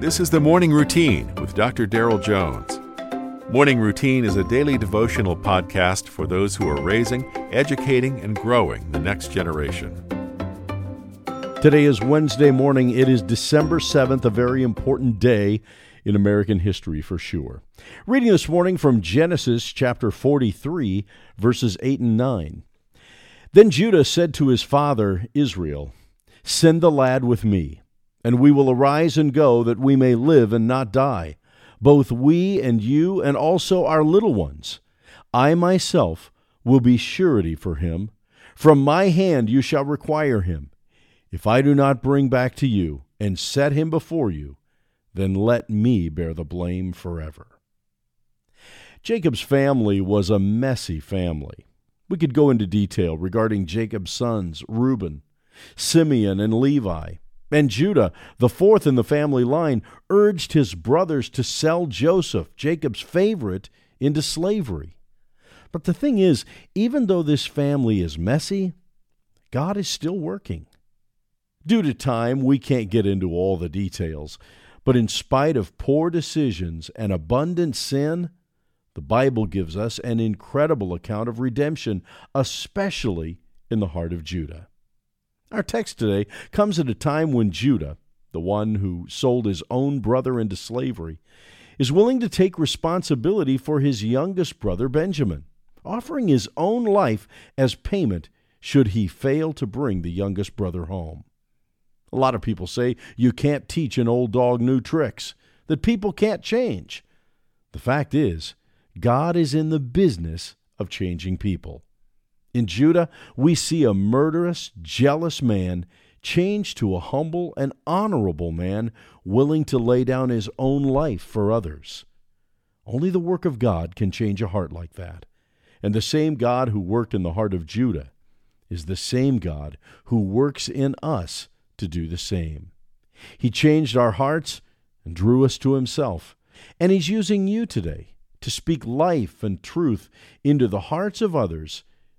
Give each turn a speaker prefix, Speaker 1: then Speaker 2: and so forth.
Speaker 1: This is the Morning Routine with Dr. Daryl Jones. Morning Routine is a daily devotional podcast for those who are raising, educating, and growing the next generation.
Speaker 2: Today is Wednesday morning. It is December 7th, a very important day in American history for sure. Reading this morning from Genesis chapter 43, verses 8 and 9. Then Judah said to his father Israel, Send the lad with me and we will arise and go that we may live and not die, both we and you, and also our little ones. I myself will be surety for him. From my hand you shall require him. If I do not bring back to you and set him before you, then let me bear the blame forever. Jacob's family was a messy family. We could go into detail regarding Jacob's sons, Reuben, Simeon, and Levi. And Judah, the fourth in the family line, urged his brothers to sell Joseph, Jacob's favorite, into slavery. But the thing is, even though this family is messy, God is still working. Due to time, we can't get into all the details, but in spite of poor decisions and abundant sin, the Bible gives us an incredible account of redemption, especially in the heart of Judah. Our text today comes at a time when Judah, the one who sold his own brother into slavery, is willing to take responsibility for his youngest brother Benjamin, offering his own life as payment should he fail to bring the youngest brother home. A lot of people say you can't teach an old dog new tricks, that people can't change. The fact is, God is in the business of changing people. In Judah, we see a murderous, jealous man changed to a humble and honorable man willing to lay down his own life for others. Only the work of God can change a heart like that. And the same God who worked in the heart of Judah is the same God who works in us to do the same. He changed our hearts and drew us to himself. And he's using you today to speak life and truth into the hearts of others